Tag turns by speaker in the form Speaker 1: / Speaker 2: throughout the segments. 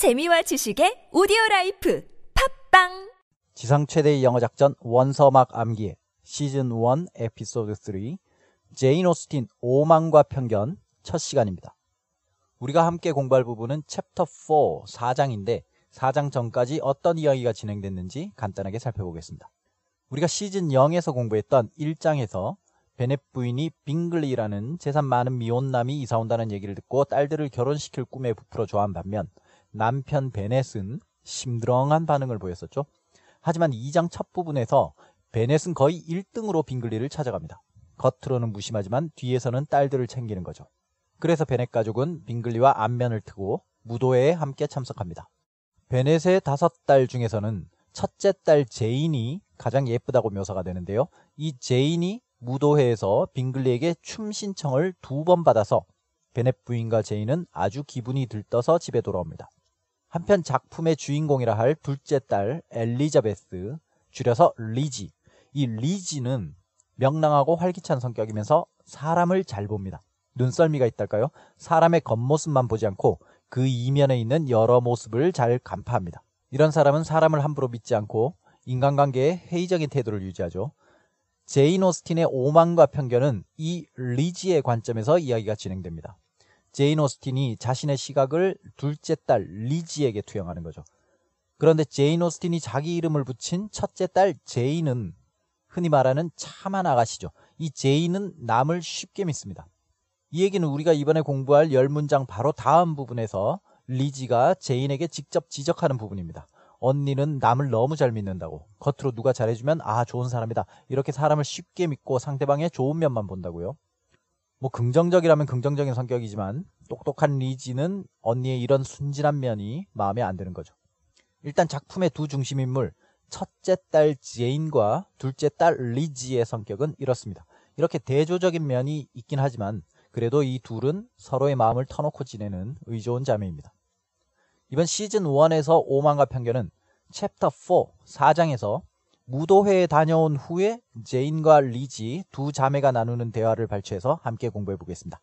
Speaker 1: 재미와 지식의 오디오 라이프 팟빵
Speaker 2: 지상 최대의 영어 작전 원서 막 암기 시즌 1 에피소드 3 제인 오스틴 오만과 편견 첫 시간입니다. 우리가 함께 공부할 부분은 챕터 4 4장인데 4장 전까지 어떤 이야기가 진행됐는지 간단하게 살펴보겠습니다. 우리가 시즌 0에서 공부했던 1장에서 베넷 부인이 빙글리라는 재산 많은 미혼남이 이사 온다는 얘기를 듣고 딸들을 결혼시킬 꿈에 부풀어 좋아한 반면 남편 베넷은 심드렁한 반응을 보였었죠. 하지만 2장 첫 부분에서 베넷은 거의 1등으로 빙글리를 찾아갑니다. 겉으로는 무심하지만 뒤에서는 딸들을 챙기는 거죠. 그래서 베넷 가족은 빙글리와 안면을 트고 무도회에 함께 참석합니다. 베넷의 다섯 딸 중에서는 첫째 딸 제인이 가장 예쁘다고 묘사가 되는데요. 이 제인이 무도회에서 빙글리에게 춤 신청을 두 번 받아서 베넷 부인과 제인은 아주 기분이 들떠서 집에 돌아옵니다. 한편 작품의 주인공이라 할 둘째 딸 엘리자베스, 줄여서 리지. 이 리지는 명랑하고 활기찬 성격이면서 사람을 잘 봅니다. 눈썰미가 있달까요? 사람의 겉모습만 보지 않고 그 이면에 있는 여러 모습을 잘 간파합니다. 이런 사람은 사람을 함부로 믿지 않고 인간관계에 회의적인 태도를 유지하죠. 제인 오스틴의 오만과 편견은 이 리지의 관점에서 이야기가 진행됩니다. 제인 오스틴이 자신의 시각을 둘째 딸 리지에게 투영하는 거죠. 그런데 제인 오스틴이 자기 이름을 붙인 첫째 딸 제인은 흔히 말하는 참한 아가씨죠. 이 제인은 남을 쉽게 믿습니다. 이 얘기는 우리가 이번에 공부할 열 문장 바로 다음 부분에서 리지가 제인에게 직접 지적하는 부분입니다. 언니는 남을 너무 잘 믿는다고. 겉으로 누가 잘해주면 아 좋은 사람이다. 이렇게 사람을 쉽게 믿고 상대방의 좋은 면만 본다고요. 뭐 긍정적이라면 긍정적인 성격이지만 똑똑한 리지는 언니의 이런 순진한 면이 마음에 안 드는 거죠. 일단 작품의 두 중심 인물 첫째 딸 제인과 둘째 딸 리지의 성격은 이렇습니다. 이렇게 대조적인 면이 있긴 하지만 그래도 이 둘은 서로의 마음을 터놓고 지내는 의좋은 자매입니다. 이번 시즌 1에서 오만과 편견은 챕터 4 4장에서 무도회에 다녀온 후에 제인과 리지 두 자매가 나누는 대화를 발췌해서 함께 공부해 보겠습니다.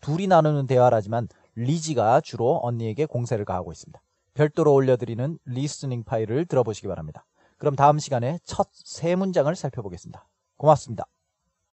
Speaker 2: 둘이 나누는 대화라지만 리지가 주로 언니에게 공세를 가하고 있습니다. 별도로 올려드리는 listening 파일을 들어보시기 바랍니다. 그럼 다음 시간에 첫 세 문장을 살펴보겠습니다. 고맙습니다.